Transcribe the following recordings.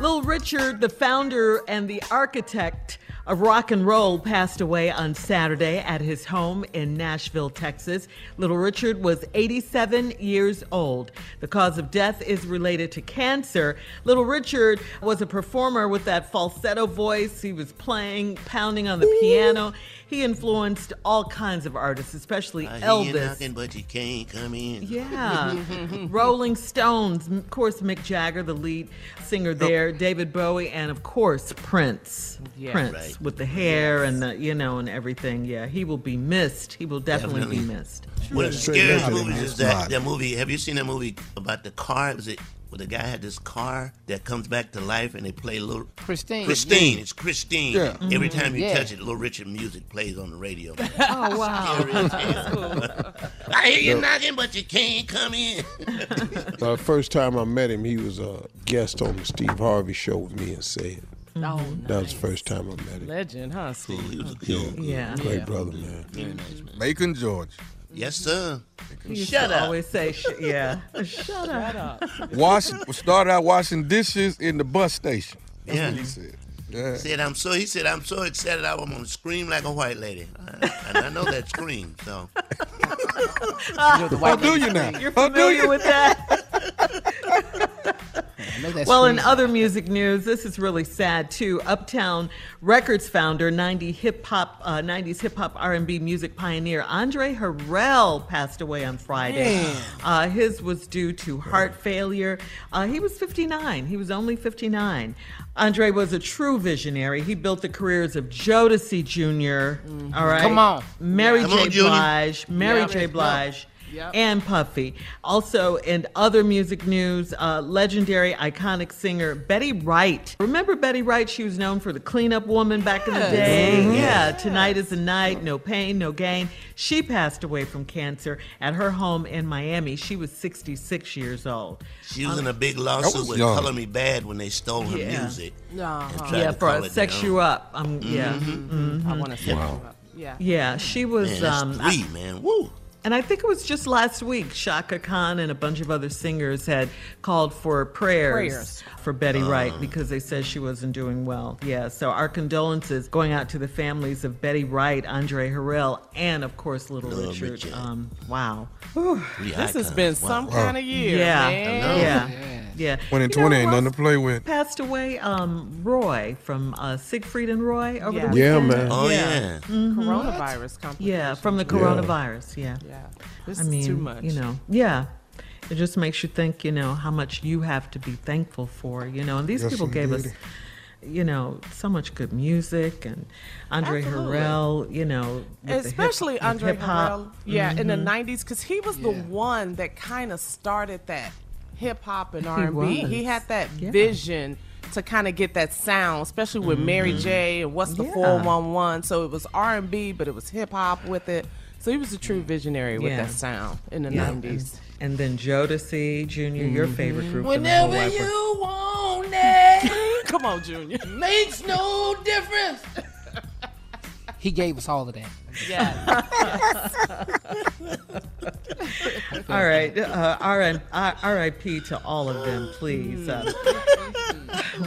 Little Richard, the founder and the architect of rock and roll, passed away on Saturday at his home in Nashville, Texas. Little Richard was 87 years old. The cause of death is related to cancer. Little Richard was a performer with that falsetto voice. He was playing, pounding on the piano. He influenced all kinds of artists, especially I hear you Elvis. knocking, but you can't come in. Yeah. Rolling Stones, of course, Mick Jagger, the lead singer oh. there, David Bowie, and of course, Prince. Yeah. Prince Right. With the hair and the, you know, and everything. Yeah, he will be missed. He will definitely, be Definitely. missed. One of the Straight scariest mentally, movies is that, that movie. Have you seen that movie about the car? Was it where the guy had this car that comes back to life and they play little Christine. Christine. It's Christine. Yeah. Every mm-hmm. time you Yeah. touch it, Little Richard music plays on the radio. Oh, wow. I hear you knocking, but you can't come in. The first time I met him, he was a guest on the Steve Harvey show with me and said. Oh, That was the first time I met him. legend, huh, Cool. He was a Yeah, cool. Yeah. great brother, man. Very nice man. Macon, Georgia. Yes, sir. He used Shut to up. always say, sh- yeah. Shut up. Wash, started out washing dishes in the bus station. That's Yeah. what he said. Yeah. Said I'm so. He said I'm so excited. I'm gonna scream like a white lady, Uh, and I know that scream. So How do you now? You're How do familiar you? with that? That's Well, in other music news, this is really sad too. Uptown Records founder, 90 hip hop, uh, 90s hip hop R&B music pioneer Andre Harrell passed away on Friday. Uh, his was due to heart failure. Uh, he was 59. He was only 59. Andre was a true visionary. He built the careers of Jodeci Jr. All right, Come on. Mary Come J. Junior. Blige, Mary Yeah. J. Blige. Yep. and Puffy. Also, in other music news, uh, legendary iconic singer Betty Wright. Remember Betty Wright? She was known for the cleanup woman back in the day. Mm-hmm. Yeah, Tonight is the Night, No Pain, No Gain. She passed away from cancer at her home in Miami. She was 66 years old. She was um, in a big lawsuit with young. Color Me Badd when they stole her yeah. music. Uh-huh. Yeah, for Sex You Up. Um, mm-hmm. Yeah. Mm-hmm. I want to sex wow. you up. Yeah. Yeah, she was. Man, um, three, I, man. Woo. And I think it was just last week, Chaka Khan and a bunch of other singers had called for prayers, prayers. for Betty uh. Wright because they said she wasn't doing well. Yeah, so our condolences going out to the families of Betty Wright, Andre Harrell, and of course Little, Little Richard. Richard. Um, wow. this has been wow. some wow. kind of year. Yeah. Yeah. yeah. Yeah. 2020 ain't nothing to play with. Passed away, um, Roy from uh, Siegfried and Roy over yeah. the weekend. Yeah, man. Oh, yeah. yeah. Mm-hmm. Coronavirus Yeah, from the coronavirus. Yeah. Yeah. This I mean, is too much. You know, yeah. It just makes you think, you know, how much you have to be thankful for, you know. And these yes, people gave us, you know, so much good music and Andre Absolutely. Harrell, you know, especially hip, Andre Harrell, yeah, mm-hmm. in the '90s, mm-hmm. because he was yeah. the one that kind of started that hip hop and R and B. He had that yeah. vision to kind of get that sound, especially with mm-hmm. Mary J. and what's the four one one. So it was R and B, but it was hip hop with it. So he was a true visionary with yeah. that sound in the nineties. And then Jodeci Jr., mm-hmm. your favorite group. Whenever you want it. Come on, Junior. Makes no difference. he gave us all of that. Yeah. all right. Uh, R.I.P. to all of them, please. Uh,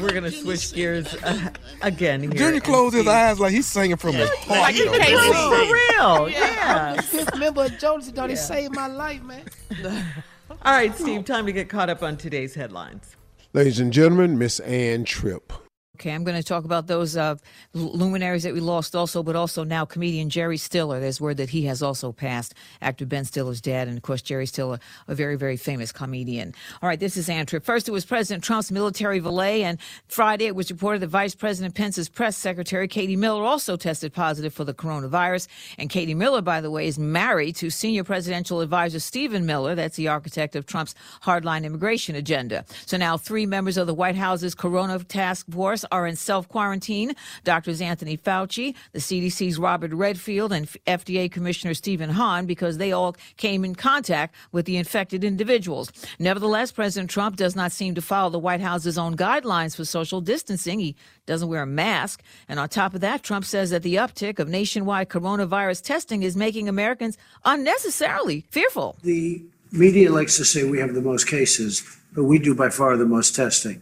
we're gonna switch gears uh, again. Here Junior closed his eyes like he's singing from his heart. Like he can't see. For real. Yeah. yeah. Fifth member of Jodeci thought he saved my life, man. all right, Steve. Time to get caught up on today's headlines. Ladies and gentlemen, Miss Ann Tripp. Okay, I'm going to talk about those uh, luminaries that we lost also, but also now comedian Jerry Stiller. There's word that he has also passed, actor Ben Stiller's dad, and of course, Jerry Stiller, a very, very famous comedian. All right, this is Tripp. First, it was President Trump's military valet, and Friday it was reported that Vice President Pence's press secretary, Katie Miller, also tested positive for the coronavirus. And Katie Miller, by the way, is married to senior presidential advisor Stephen Miller. That's the architect of Trump's hardline immigration agenda. So now three members of the White House's Corona Task Force are in self quarantine. Doctors Anthony Fauci, the CDC's Robert Redfield, and FDA Commissioner Stephen Hahn, because they all came in contact with the infected individuals. Nevertheless, President Trump does not seem to follow the White House's own guidelines for social distancing. He doesn't wear a mask. And on top of that, Trump says that the uptick of nationwide coronavirus testing is making Americans unnecessarily fearful. The media likes to say we have the most cases, but we do by far the most testing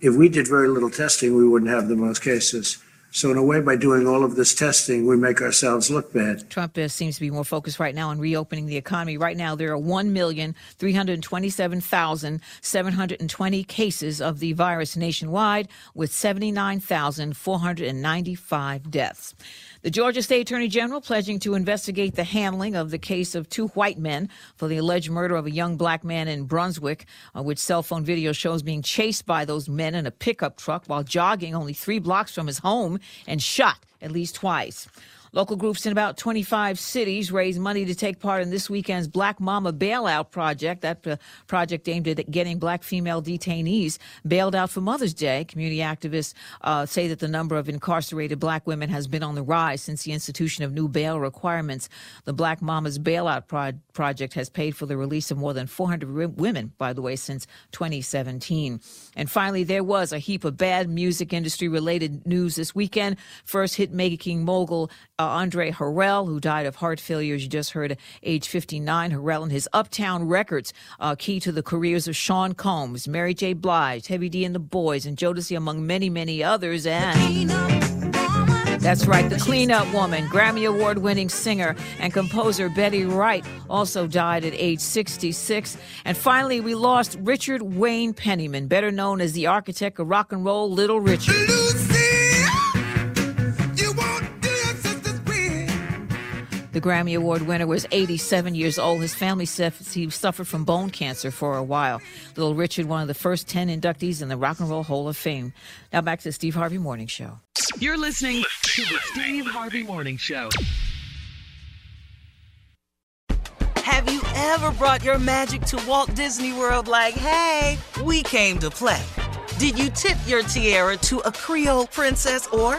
if we did very little testing, we wouldn't have the most cases. So, in a way, by doing all of this testing, we make ourselves look bad. Trump uh, seems to be more focused right now on reopening the economy. Right now, there are 1,327,720 cases of the virus nationwide, with 79,495 deaths. The Georgia State Attorney General pledging to investigate the handling of the case of two white men for the alleged murder of a young black man in Brunswick, uh, which cell phone video shows being chased by those men in a pickup truck while jogging only three blocks from his home and shot at least twice. Local groups in about 25 cities raised money to take part in this weekend's Black Mama Bailout Project. That uh, project aimed at getting black female detainees bailed out for Mother's Day. Community activists uh, say that the number of incarcerated black women has been on the rise since the institution of new bail requirements. The Black Mamas Bailout Pro- Project has paid for the release of more than 400 women, by the way, since 2017. And finally, there was a heap of bad music industry related news this weekend. First hit making mogul uh, Andre Harrell, who died of heart failure, as you just heard, age 59. Harrell and his Uptown Records, uh, key to the careers of Sean Combs, Mary J. Blige, Heavy D and the Boys, and Jodeci, among many, many others. And that's right, the cleanup woman, Grammy Award winning singer and composer Betty Wright also died at age 66. And finally, we lost Richard Wayne Penniman, better known as the architect of rock and roll, Little Richard. The Grammy Award winner was 87 years old. His family says he suffered from bone cancer for a while. Little Richard, one of the first 10 inductees in the Rock and Roll Hall of Fame. Now back to the Steve Harvey Morning Show. You're listening to the Steve Harvey Morning Show. Have you Ever brought your magic to Walt Disney World like, hey, we came to play? Did you tip your tiara to a Creole princess or